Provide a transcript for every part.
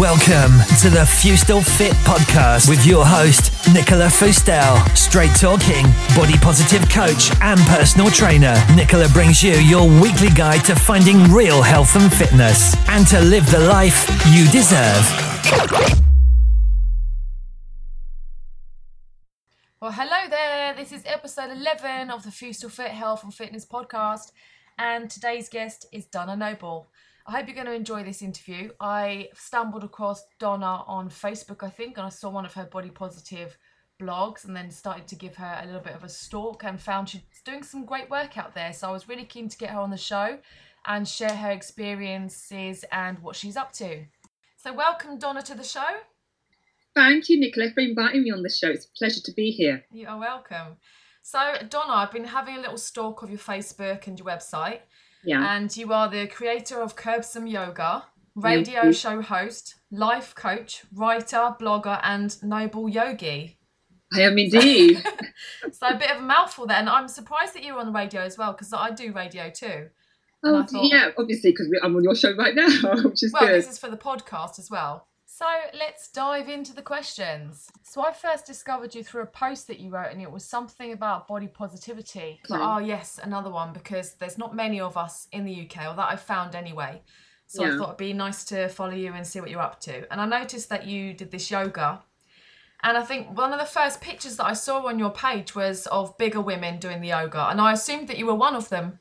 Welcome to the Fustel Fit podcast with your host, Nicola Fustel. Straight talking, body positive coach, and personal trainer. Nicola brings you your weekly guide to finding real health and fitness and to live the life you deserve. Well, hello there. This is episode 11 of the Fustel Fit Health and Fitness podcast, and today's guest is Donna Noble. I hope you're going to enjoy this interview. I stumbled across Donna on Facebook, I think, and I saw one of her body positive blogs and then started to give her a little bit of a stalk and found she's doing some great work out there. So I was really keen to get her on the show and share her experiences and what she's up to. So, welcome, Donna, to the show. Thank you, Nicola, for inviting me on the show. It's a pleasure to be here. You are welcome. So, Donna, I've been having a little stalk of your Facebook and your website. Yeah. And you are the creator of Curvesome Yoga, radio yeah. show host, life coach, writer, blogger, and noble yogi. I am indeed. so a bit of a mouthful there, and I'm surprised that you're on the radio as well because I do radio too. Oh thought, yeah, obviously because I'm on your show right now, which is well, good. this is for the podcast as well. So let's dive into the questions. So I first discovered you through a post that you wrote, and it was something about body positivity. Like, mm-hmm. oh yes, another one because there's not many of us in the UK, or that I found anyway. So yeah. I thought it'd be nice to follow you and see what you're up to. And I noticed that you did this yoga. And I think one of the first pictures that I saw on your page was of bigger women doing the yoga. And I assumed that you were one of them.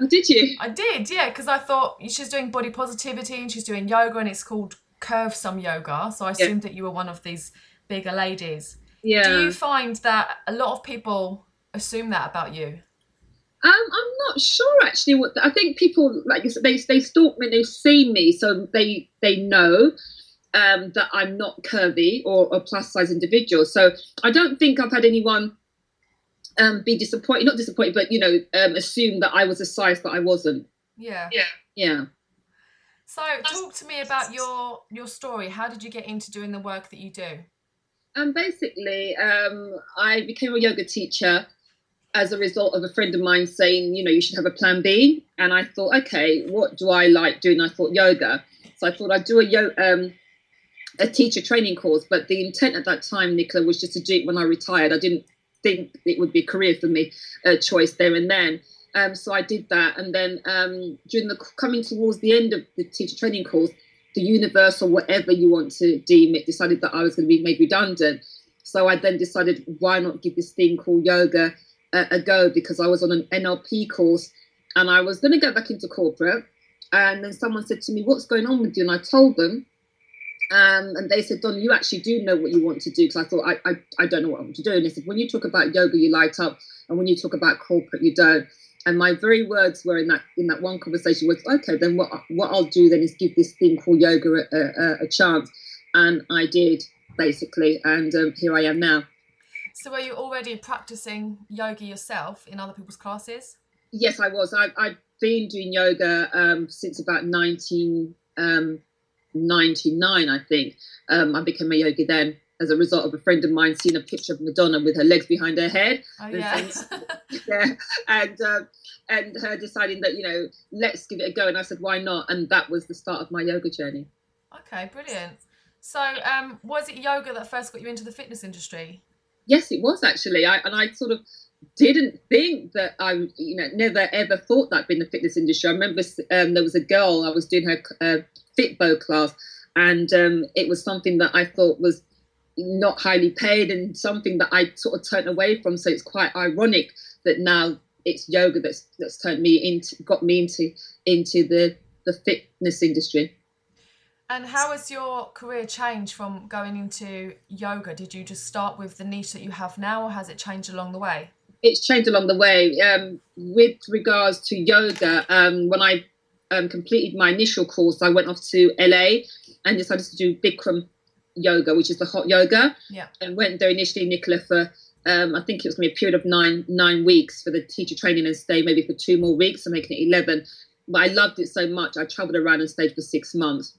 Oh, did you? I did, yeah, because I thought she's doing body positivity and she's doing yoga and it's called Curvesome yoga. So I assumed yeah. that you were one of these bigger ladies. Yeah. Do you find that a lot of people assume that about you? Um, I'm not sure actually. What I think people like they they stalk me, they see me, so they they know um, that I'm not curvy or a plus size individual. So I don't think I've had anyone um, be disappointed, not disappointed, but you know, um, assume that I was a size that I wasn't. Yeah. Yeah. Yeah. So, talk to me about your your story. How did you get into doing the work that you do? Um, basically, um, I became a yoga teacher as a result of a friend of mine saying, you know, you should have a plan B. And I thought, okay, what do I like doing? I thought yoga. So I thought I'd do a yoga, um, a teacher training course. But the intent at that time, Nicola, was just to do it when I retired. I didn't think it would be a career for me, a choice there and then. Um, so I did that, and then um, during the coming towards the end of the teacher training course, the universe or whatever you want to deem it decided that I was going to be made redundant. So I then decided, why not give this thing called yoga a, a go? Because I was on an NLP course, and I was going to go back into corporate. And then someone said to me, "What's going on with you?" And I told them, um, and they said, Don, you actually do know what you want to do. Because I thought, I, I, I don't know what I want to do. And they said, when you talk about yoga, you light up. And when you talk about corporate, you don't and my very words were in that in that one conversation was okay then what what i'll do then is give this thing called yoga a, a, a chance. And i did basically and um, here i am now. So were you already practicing yoga yourself in other people's classes? Yes i was. I, i've been doing yoga um, since about 1999 um, i think. Um, i became a yogi then as a result of a friend of mine seeing a picture of Madonna with her legs behind her head. Oh, yeah. And, yeah, and uh, and her deciding that you know let's give it a go, and I said why not, and that was the start of my yoga journey. Okay, brilliant. So, um, was it yoga that first got you into the fitness industry? Yes, it was actually. I and I sort of didn't think that I, you know, never ever thought that I'd be in the fitness industry. I remember um, there was a girl I was doing her uh, Fitbo class, and um, it was something that I thought was not highly paid and something that I sort of turned away from. So it's quite ironic that now it's yoga that's that's turned me into got me into into the the fitness industry. And how has your career changed from going into yoga? Did you just start with the niche that you have now, or has it changed along the way? It's changed along the way. Um, with regards to yoga, um, when I um, completed my initial course, I went off to LA and decided to do Bikram yoga, which is the hot yoga. Yeah. And went there initially, Nicola, for um, I think it was going to be a period of nine nine weeks for the teacher training and stay maybe for two more weeks, so making it eleven. But I loved it so much, I travelled around and stayed for six months.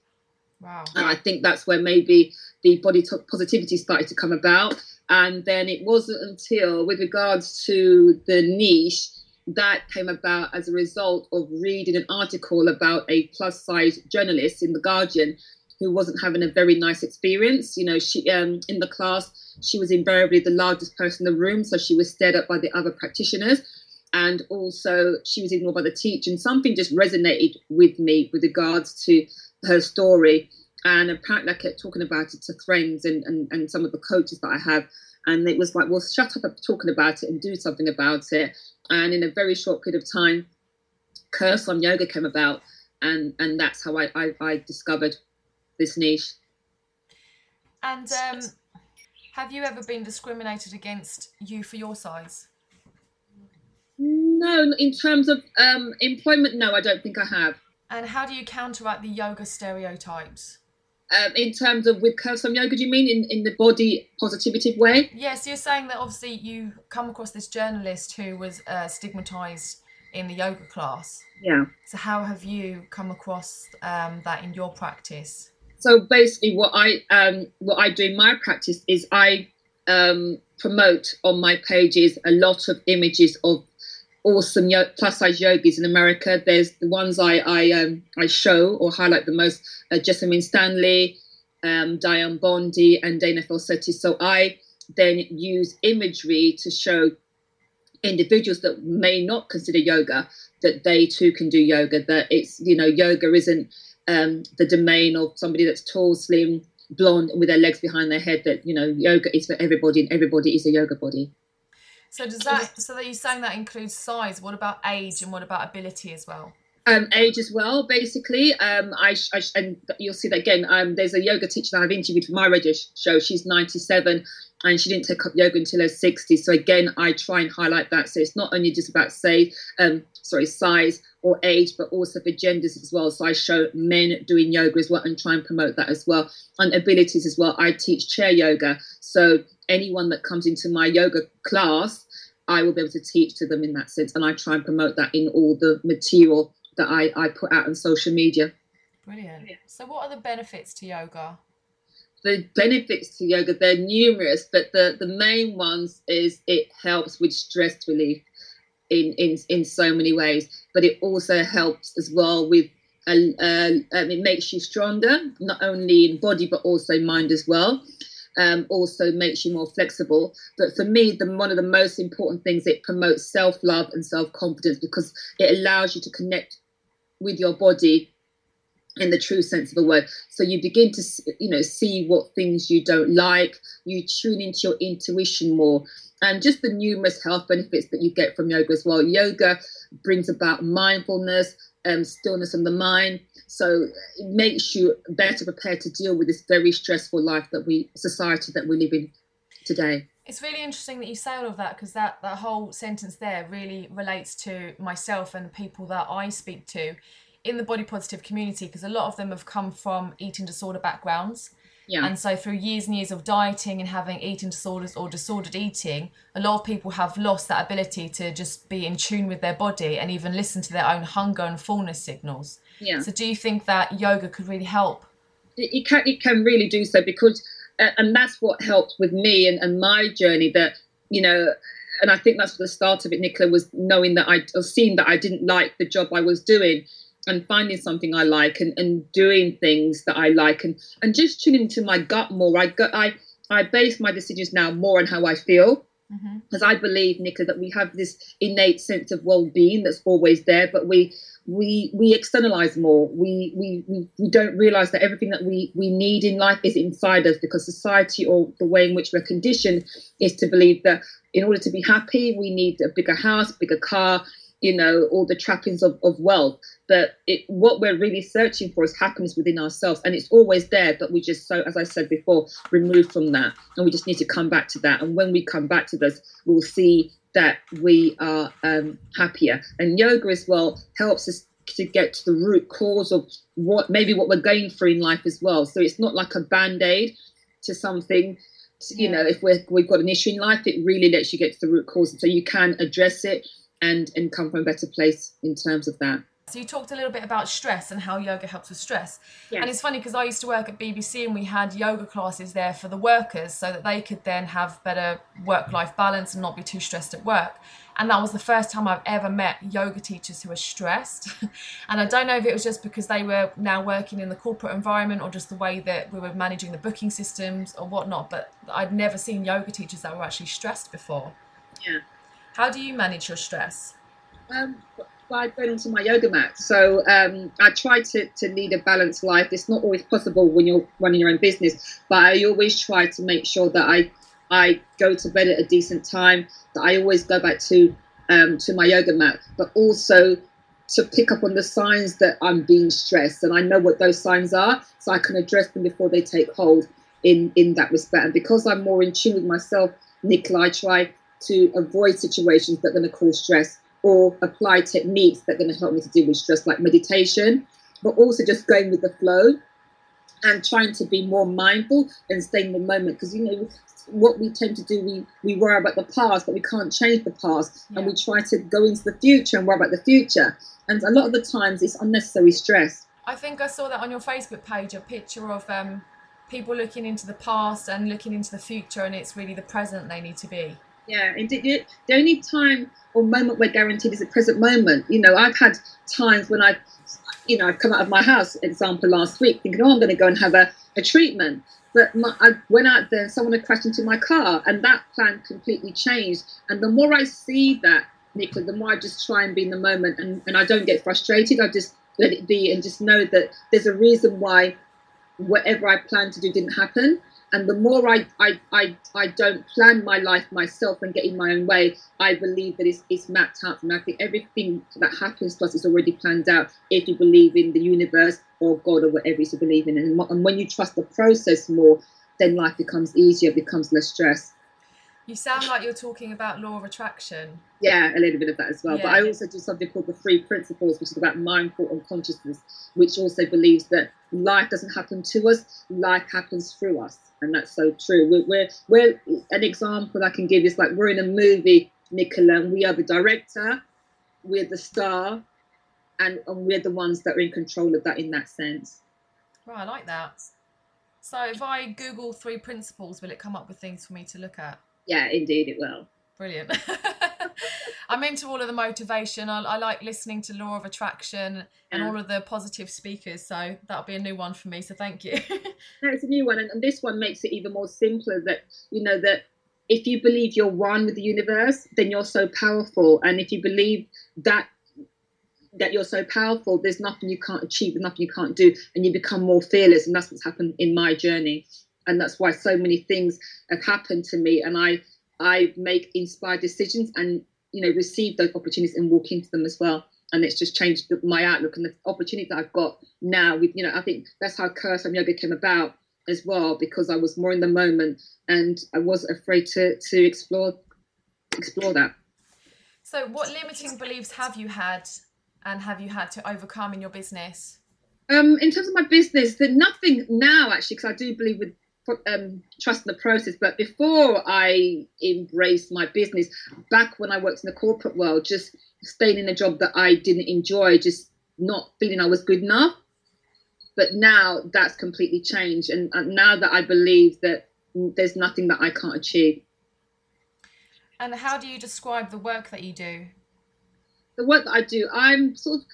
Wow. And I think that's where maybe the body positivity started to come about. And then it wasn't until, with regards to the niche, that came about as a result of reading an article about a plus size journalist in The Guardian who wasn't having a very nice experience. You know, she um, in the class she was invariably the largest person in the room, so she was stared at by the other practitioners, and also she was ignored by the teacher. And something just resonated with me with regards to her story. And apparently, I kept talking about it to friends and, and, and some of the coaches that I have. And it was like, well, shut up talking about it and do something about it. And in a very short period of time, Curvesome Yoga came about. And, and that's how I, I, I discovered this niche. And um, have you ever been discriminated against you for your size? No, in terms of um, employment, no, I don't think I have. And how do you counteract the yoga stereotypes? Um, in terms of with Curvesome yoga, do you mean in, in the body positivity way? Yes, you're saying that obviously you come across this journalist who was uh, stigmatized in the yoga class. Yeah. So how have you come across um, that in your practice? So basically, what I um, what I do in my practice is I um, promote on my pages a lot of images of awesome yo- plus size yogis in America. There's the ones I I, um, I show or highlight the most: uh, Jessamyn Stanley, um, Diane Bondy, and Dana Falsetti. So I then use imagery to show individuals that may not consider yoga that they too can do yoga. That it's you know yoga isn't um, the domain of somebody that's tall, slim, blonde, with their legs behind their head. That you know yoga is for everybody, and everybody is a yoga body. So does that? So that you're saying that includes size? What about age and what about ability as well? Um, age as well, basically. Um, I, I, and you'll see that again. Um, there's a yoga teacher that I've interviewed for my radio show. She's 97, and she didn't take up yoga until her 60. So again, I try and highlight that. So it's not only just about say, um, sorry, size or age, but also for genders as well. So I show men doing yoga as well and try and promote that as well. And abilities as well. I teach chair yoga. So anyone that comes into my yoga class, I will be able to teach to them in that sense. And I try and promote that in all the material that I, I put out on social media. Brilliant. So, what are the benefits to yoga? The benefits to yoga, they're numerous, but the, the main ones is it helps with stress relief in, in, in so many ways, but it also helps as well with uh, uh, um, it makes you stronger, not only in body but also mind as well um, also makes you more flexible. But for me, the one of the most important things it promotes self love and self confidence because it allows you to connect with your body in the true sense of the word. So you begin to you know see what things you don't like. You tune into your intuition more. And just the numerous health benefits that you get from yoga as well. Yoga brings about mindfulness, um, stillness of the mind, so it makes you better prepared to deal with this very stressful life that we society that we live in today. It's really interesting that you say all of that because that, that whole sentence there really relates to myself and the people that I speak to in the body positive community because a lot of them have come from eating disorder backgrounds. Yeah. And so through years and years of dieting and having eating disorders or disordered eating, a lot of people have lost that ability to just be in tune with their body and even listen to their own hunger and fullness signals. Yeah. So do you think that yoga could really help? It, can it can really do so because uh, and that's what helped with me and, and my journey that you know and I think that's the start of it, Nicola, was knowing that I was seeing that I didn't like the job I was doing and finding something I like and, and doing things that I like and, and just tuning into my gut more. I got I I base my decisions now more on how I feel. Because mm-hmm. I believe, Nicola, that we have this innate sense of well-being that's always there, but we we we externalize more. We we we, we don't realize that everything that we we need in life is inside us because society or the way in which we're conditioned is to believe that in order to be happy, we need a bigger house, bigger car, you know, all the trappings of, of wealth. But it, what we're really searching for is happiness within ourselves. And it's always there, but we just so, as I said before, removed from that. And we just need to come back to that. And when we come back to this, we'll see that we are um, happier. And yoga as well helps us to get to the root cause of what maybe what we're going through in life as well. So it's not like a band aid to something. You know, if we're, we've got an issue in life, it really lets you get to the root cause, so you can address it and and come from a better place in terms of that. So you talked a little bit about stress and how yoga helps with stress. Yes. And it's funny because I used to work at BBC and we had yoga classes there for the workers so that they could then have better work-life balance and not be too stressed at work. And that was the first time I've ever met yoga teachers who were stressed. and I don't know if it was just because they were now working in the corporate environment or just the way that we were managing the booking systems or whatnot, but I'd never seen yoga teachers that were actually stressed before. Yeah. How do you manage your stress? Um, by going onto my yoga mat. So um, I try to, to lead a balanced life. It's not always possible when you're running your own business, but I always try to make sure that I I go to bed at a decent time. That I always go back to um, to my yoga mat, but also to pick up on the signs that I'm being stressed, and I know what those signs are, so I can address them before they take hold. In in that respect, and because I'm more in tune with myself, Nicola, I try to avoid situations that are going to cause stress or apply techniques that are going to help me to deal with stress, like meditation, but also just going with the flow and trying to be more mindful and stay in the moment. Because you know what we tend to do, we we worry about the past, but we can't change the past, Yeah. and we try to go into the future and worry about the future. And a lot of the times, it's unnecessary stress. I think I saw that on your Facebook page, a picture of um, people looking into the past and looking into the future, and it's really the present they need to be. Yeah, indeed. The the only time or moment we're guaranteed is the present moment. You know, I've had times when I've, you know, I've come out of my house, example, last week, thinking, oh, I'm going to go and have a, a treatment. But my, I went out there someone had crashed into my car, and that plan completely changed. And the more I see that, Nicola, the more I just try and be in the moment and, and I don't get frustrated. I just let it be and just know that there's a reason why whatever I planned to do didn't happen. And the more I, I, I, I don't plan my life myself and get in my own way, I believe that it's, it's mapped out me. I think everything that happens to us is already planned out if you believe in the universe or God or whatever you believe in. And, and when you trust the process more, then life becomes easier, becomes less stress. You sound like you're talking about law of attraction. Yeah, a little bit of that as well. But I also do something called the three principles, which is about mindful consciousness, which also believes that life doesn't happen to us, life happens through us. And that's so true. We're, we're, we're an example I can give is like we're in a movie, Nicola, and we are the director, we're the star, and, and we're the ones that are in control of that in that sense. Right, I like that. So if I Google three principles, will it come up with things for me to look at? Yeah, indeed, it will. Brilliant. I'm into all of the motivation. I, I like listening to Law of Attraction and Yeah. all of the positive speakers. So that'll be a new one for me. So thank you. That's a new one, and, and this one makes it even more simpler. That you know that if you believe you're one with the universe, then you're so powerful, and if you believe that that you're so powerful, there's nothing you can't achieve, nothing you can't do, and you become more fearless. And that's what's happened in my journey, and that's why so many things have happened to me, and I I make inspired decisions, and you know receive those opportunities and walk into them as well. And it's just changed my outlook and the opportunity that I've got now. With you know, I think that's how Curvesome Yoga came about as well because I was more in the moment and I wasn't afraid to to explore explore that. so, what limiting beliefs have you had and have you had to overcome in your business? Um, in terms of my business, there's nothing now actually because I do believe with um, trust in the process. But before I embraced my business, back when I worked in the corporate world, just staying in a job that I didn't enjoy, just not feeling I was good enough. But now that's completely changed, and, and now that I believe that there's nothing that I can't achieve. And how do you describe the work that you do? the work that I do, I'm sort of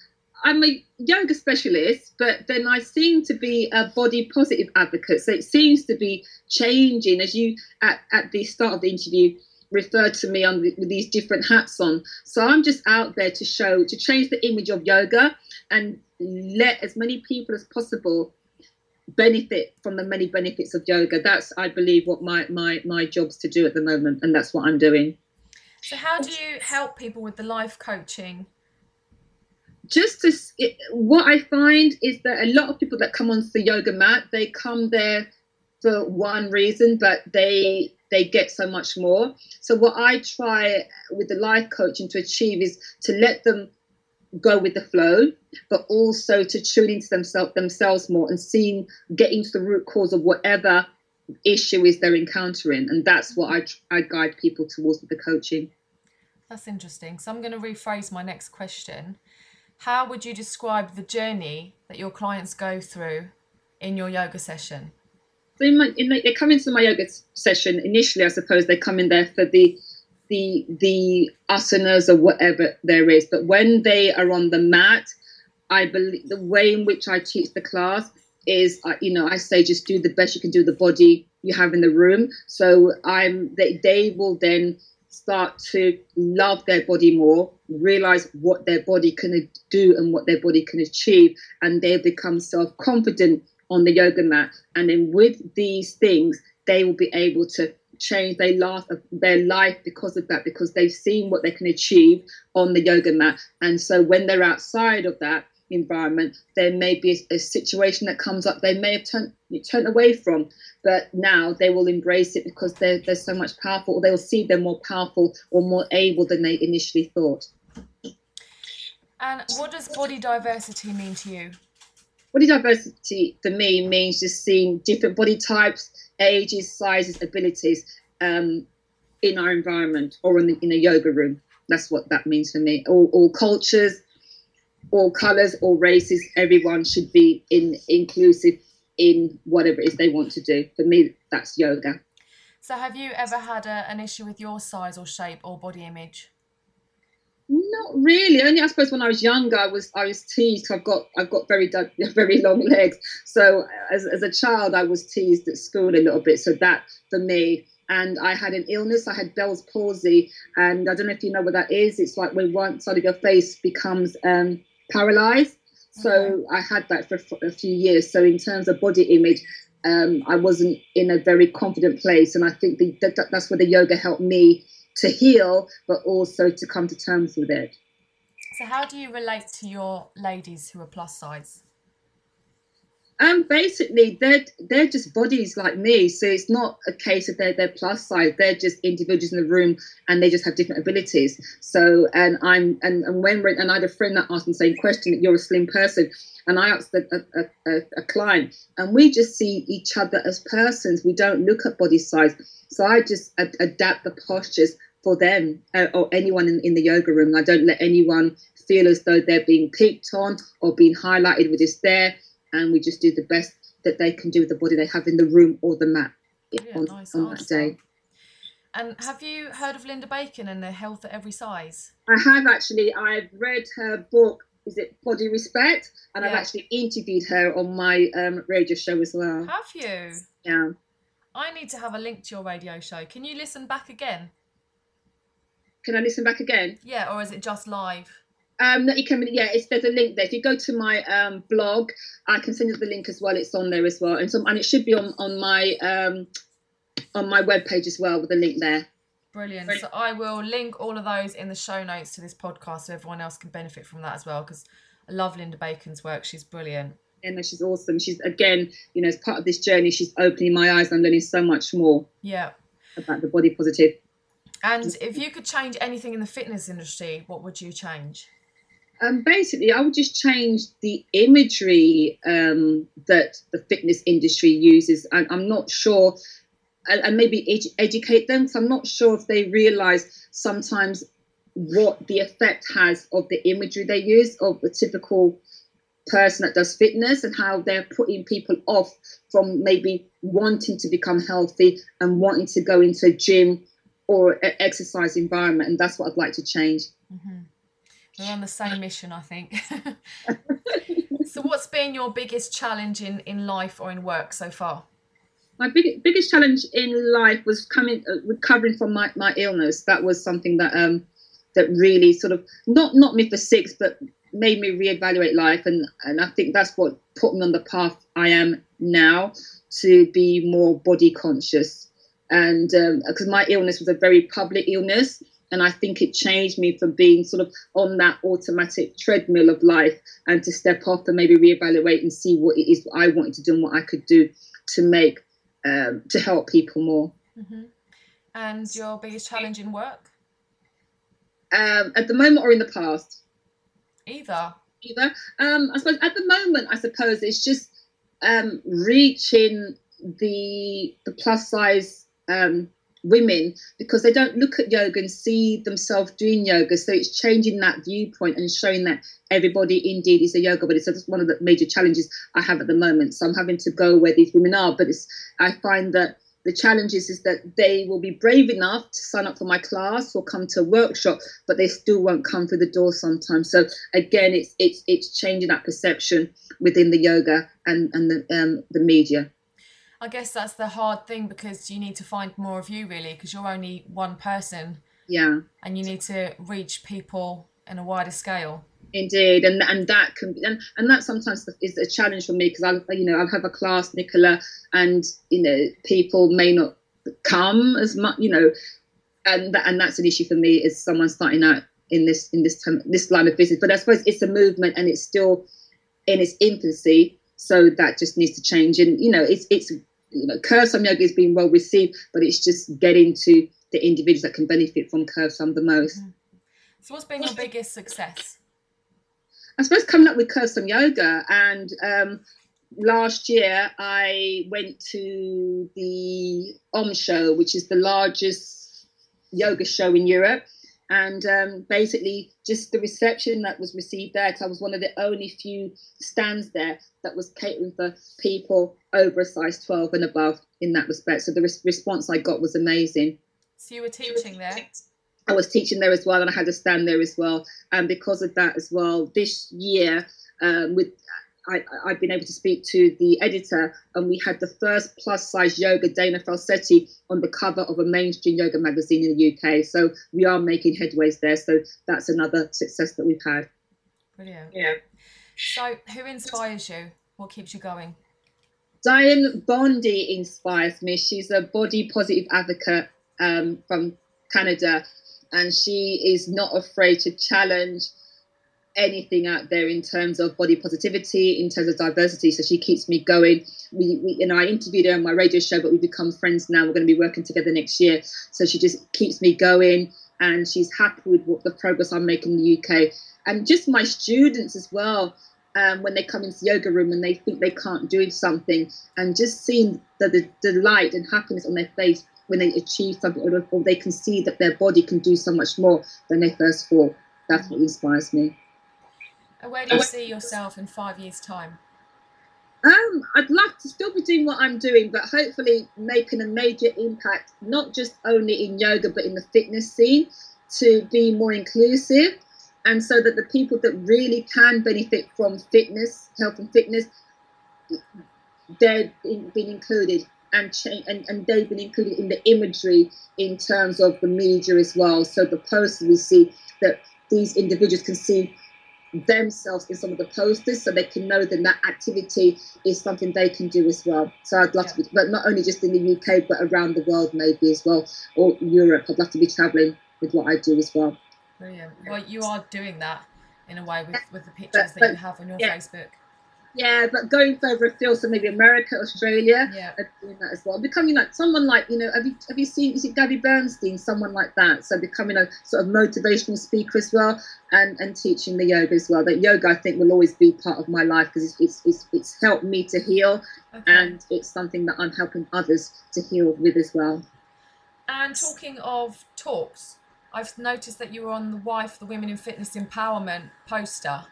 I'm a yoga specialist, but then I seem to be a body positive advocate. So it seems to be changing as you at, at the start of the interview referred to me on the, with these different hats on. So I'm just out there to show to change the image of yoga and let as many people as possible benefit from the many benefits of yoga. That's I believe what my my my job's to do at the moment, and that's what I'm doing. So, how do you help people with the life coaching? Just to what I find is that a lot of people that come onto the yoga mat, they come there for one reason, but they they get so much more. So what I try with the life coaching to achieve is to let them go with the flow, but also to tune into themselves themselves more and seeing getting to the root cause of whatever issue is they're encountering, and that's what I I guide people towards with the coaching. That's interesting. So, I'm going to rephrase my next question. How would you describe the journey that your clients go through in your yoga session? So in my, in the, they come into my yoga session initially. I suppose they come in there for the the the asanas or whatever there is. But when they are on the mat, I believe the way in which I teach the class is, uh, you know, I say just do the best you can do the body you have in the room. So I'm they they will then start to love their body more, realize what their body can do and what their body can achieve, and they become self confident on the yoga mat. And then with these things, they will be able to change their life, their life because of that, because they've seen what they can achieve on the yoga mat. And so when they're outside of that environment, there may be a, a situation that comes up they may have turned turned away from, but now they will embrace it because they're, they're so much powerful, or they will see they're more powerful or more able than they initially thought. And what does body diversity mean to you? Body diversity for me means just seeing different body types, ages, sizes, abilities um, in our environment or in, the, in a yoga room. That's what that means for me. All, all cultures, all colors, all races, everyone should be in inclusive in whatever it is they want to do. For me, that's yoga. So, have you ever had a, an issue with your size or shape or body image? Not really. Only I suppose when I was younger, I was I was teased. I've got I've got very very long legs. So as as a child, I was teased at school a little bit. So that for me, and I had an illness. I had Bell's palsy, and I don't know if you know what that is. It's like when one side of your face becomes um, paralyzed. So. I had that for a few years. So in terms of body image, um, I wasn't in a very confident place, and I think the, that, that's where the yoga helped me to heal, but also to come to terms with it. So, how do you relate to your ladies who are plus size? Um, basically, they're they're just bodies like me. So it's not a case of they're they're plus size. They're just individuals in the room, and they just have different abilities. So, and I'm and and when and I had a friend that asked the same question. that You're a slim person, and I asked a, a, a, a client, and we just see each other as persons. We don't look at body size. So I just ad- adapt the postures for them uh, or anyone in, in the yoga room. I don't let anyone feel as though they're being picked on or being highlighted with this there. And we just do the best that they can do with the body they have in the room or the mat yeah, on, nice on that day. And have you heard of Linda Bacon and the Health at Every Size? I have actually. I've read her book. Is it Body Respect? And yeah. I've actually interviewed her on my um, radio show as well. Have you? Yeah. I need to have a link to your radio show. Can you listen back again? Can I listen back again? Yeah, or is it just live? Um, you can. Yeah, it's there's a link there. If you go to my um, blog, I can send you the link as well. It's on there as well, and some and it should be on on my um, on my webpage as well with a link there. Brilliant. Brilliant. So I will link all of those in the show notes to this podcast so everyone else can benefit from that as well. Because I love Linda Bacon's work. She's brilliant. Yeah, no, she's awesome. She's again, you know, as part of this journey, she's opening my eyes. I'm learning so much more. Yeah. About the body positive. And if you could change anything in the fitness industry, what would you change? Um, basically, I would just change the imagery um, that the fitness industry uses. And I'm not sure, and, and maybe ed- educate them. So I'm not sure if they realize sometimes what the effect has of the imagery they use of the typical person that does fitness and how they're putting people off from maybe wanting to become healthy and wanting to go into a gym or exercise environment. And that's what I'd like to change. Mm-hmm. We're on the same mission, I think. so, what's been your biggest challenge in, in life or in work so far? My big, biggest challenge in life was coming uh, recovering from my, my illness. That was something that um that really sort of not not me for six, but made me reevaluate life, and and I think that's what put me on the path I am now to be more body conscious, and because um, my illness was a very public illness, and I think it changed me from being sort of on that automatic treadmill of life and to step off and maybe reevaluate and see what it is I wanted to do and what I could do to make um, to help people more. Mm-hmm. And your biggest challenge in work? Um, at the moment or in the past? Either. Either. Um, I suppose at the moment, I suppose it's just um, reaching the the plus size um, women because they don't look at yoga and see themselves doing yoga. So it's changing that viewpoint and showing that everybody indeed is a yoga but it's that's one of the major challenges I have at the moment. So I'm having to go where these women are, but it's I find that the challenge is, is that they will be brave enough to sign up for my class or come to a workshop, but they still won't come through the door sometimes. So again, it's it's it's changing that perception within the yoga and and the um, the media. I guess that's the hard thing because you need to find more of you really because you're only one person. Yeah. And you need to reach people in a wider scale. Indeed, and and that can be, and, and that sometimes is a challenge for me because I you know I'll have a class, Nicola, and you know people may not come as much, you know, and that, and that's an issue for me as someone starting out in this in this time, this line of business. But I suppose it's a movement and it's still in its infancy, so that just needs to change. And you know, it's it's you know, Curvesome Yoga is being well received, but it's just getting to the individuals that can benefit from Curvesome the most. Mm. So, what's been your biggest success? I suppose coming up with Curvesome Yoga, and um, last year I went to the Om show, which is the largest yoga show in Europe and um, basically just the reception that was received there because i was one of the only few stands there that was catering for people over a size 12 and above in that respect. So the res- response i got was amazing. So you were teaching there? I was teaching there as well and i had a stand there as well. And because of that as well this year um, with I, have been able to speak to the editor, and we had the first plus size yoga Dana Falsetti on the cover of a mainstream yoga magazine in the UK. So we are making headways there. So that's another success that we've had. Brilliant. Yeah. So, who inspires you? What keeps you going? Diane Bondy inspires me. She's a body positive advocate um, from Canada, and she is not afraid to challenge anything out there in terms of body positivity, in terms of diversity. So she keeps me going. We, we know, I interviewed her on my radio show, but we've become friends now. We're going to be working together next year. So she just keeps me going, and she's happy with what the progress I'm making in the UK, and just my students as well. Um, when they come into the yoga room and they think they can't do something, and just seeing the, the delight and happiness on their face when they achieve something, or, or they can see that their body can do so much more than they first thought. That's what inspires me. And where do you see yourself in five years' time? Um, I'd love to still be doing what I'm doing, but hopefully making a major impact, not just only in yoga, but in the fitness scene to be more inclusive. And so that the people that really can benefit from fitness, health and fitness, they're being included and, change, and, and they've been included in the imagery in terms of the media as well. So the posters we see that these individuals can see themselves in some of the posters so they can know that that activity is something they can do as well. So I'd love yeah. to be, but not only just in the UK, but around the world maybe as well, or Europe. I'd love to be traveling with what I do as well. Brilliant. Well, you are doing that in a way with, with the pictures but, that you have on your yeah. Facebook. Yeah, but going further afield, so maybe America, Australia, yeah, doing that as well. Becoming like someone like you know, have you have you seen is it Gabby Bernstein, someone like that? So becoming a sort of motivational speaker as well, and and teaching the yoga as well. That yoga, I think, will always be part of my life because it's, it's it's, it's helped me to heal, okay. and it's something that I'm helping others to heal with as well. And talking of talks, I've noticed that you were on the Wife, the Women in Fitness Empowerment poster.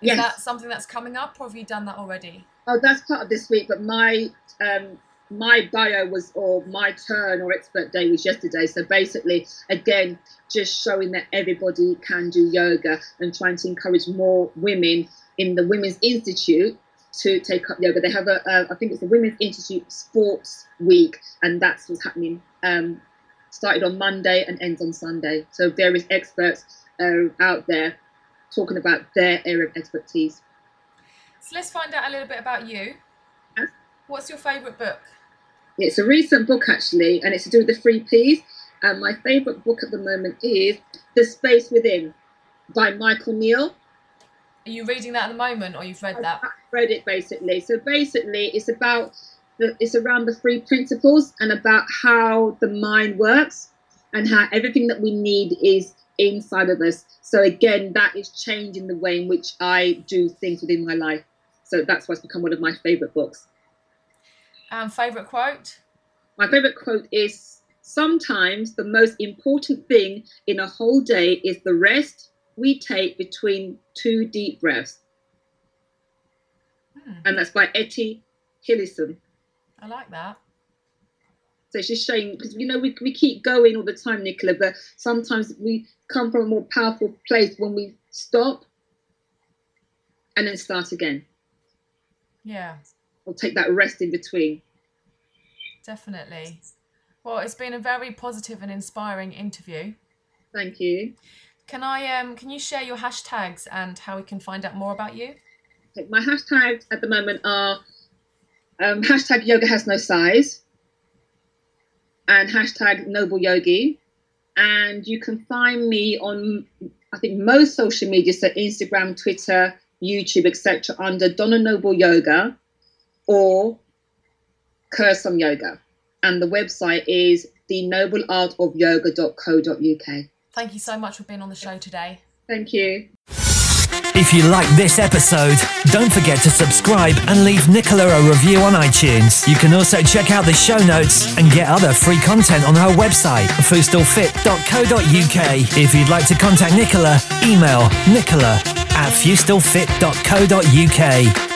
Is yes. that something that's coming up, or have you done that already? Oh, that's part of this week. But my um, my bio was, or my turn or expert day was yesterday. So basically, again, just showing that everybody can do yoga and trying to encourage more women in the Women's Institute to take up yoga. They have a, a I think it's the Women's Institute Sports Week, and that's what's happening. Um, started on Monday and ends on Sunday. So various experts are out there talking about their area of expertise. So let's find out a little bit about you. What's your favourite book? It's a recent book actually, and it's to do with the three Ps. And my favourite book at the moment is The Space Within by Michael Neill. Are you reading that at the moment, or you've read that? I've read it basically. So basically, it's about the, it's around the three principles and about how the mind works and how everything that we need is inside of us. So again, that is changing the way in which I do things within my life. So that's why it's become one of my favorite books. Um, favorite quote? My favorite quote is sometimes the most important thing in a whole day is the rest we take between two deep breaths. Hmm, And that's by Etty Hillesum. I like that. So it's just showing because you know we, we keep going all the time, Nicola, but sometimes we come from a more powerful place when we stop and then start again. Yeah, Or take that rest in between. definitely. Well, it's been a very positive and inspiring interview. Thank you. Can I um can you share your hashtags and how we can find out more about you? Okay, My hashtags at the moment are um, hashtag yoga has no size and hashtag noble yogi. And you can find me on, I think, most social media, so Instagram, Twitter, YouTube, etc., under Donna Noble Yoga or Curvesome Yoga. And the website is thenobleartofyoga.co.uk. Thank you so much for being on the show today. Thank you. If you like this episode, don't forget to subscribe and leave Nicola a review on iTunes. You can also check out the show notes and get other free content on her website, foostalfit.co.uk. If you'd like to contact Nicola, email nicola at foostalfit.co.uk.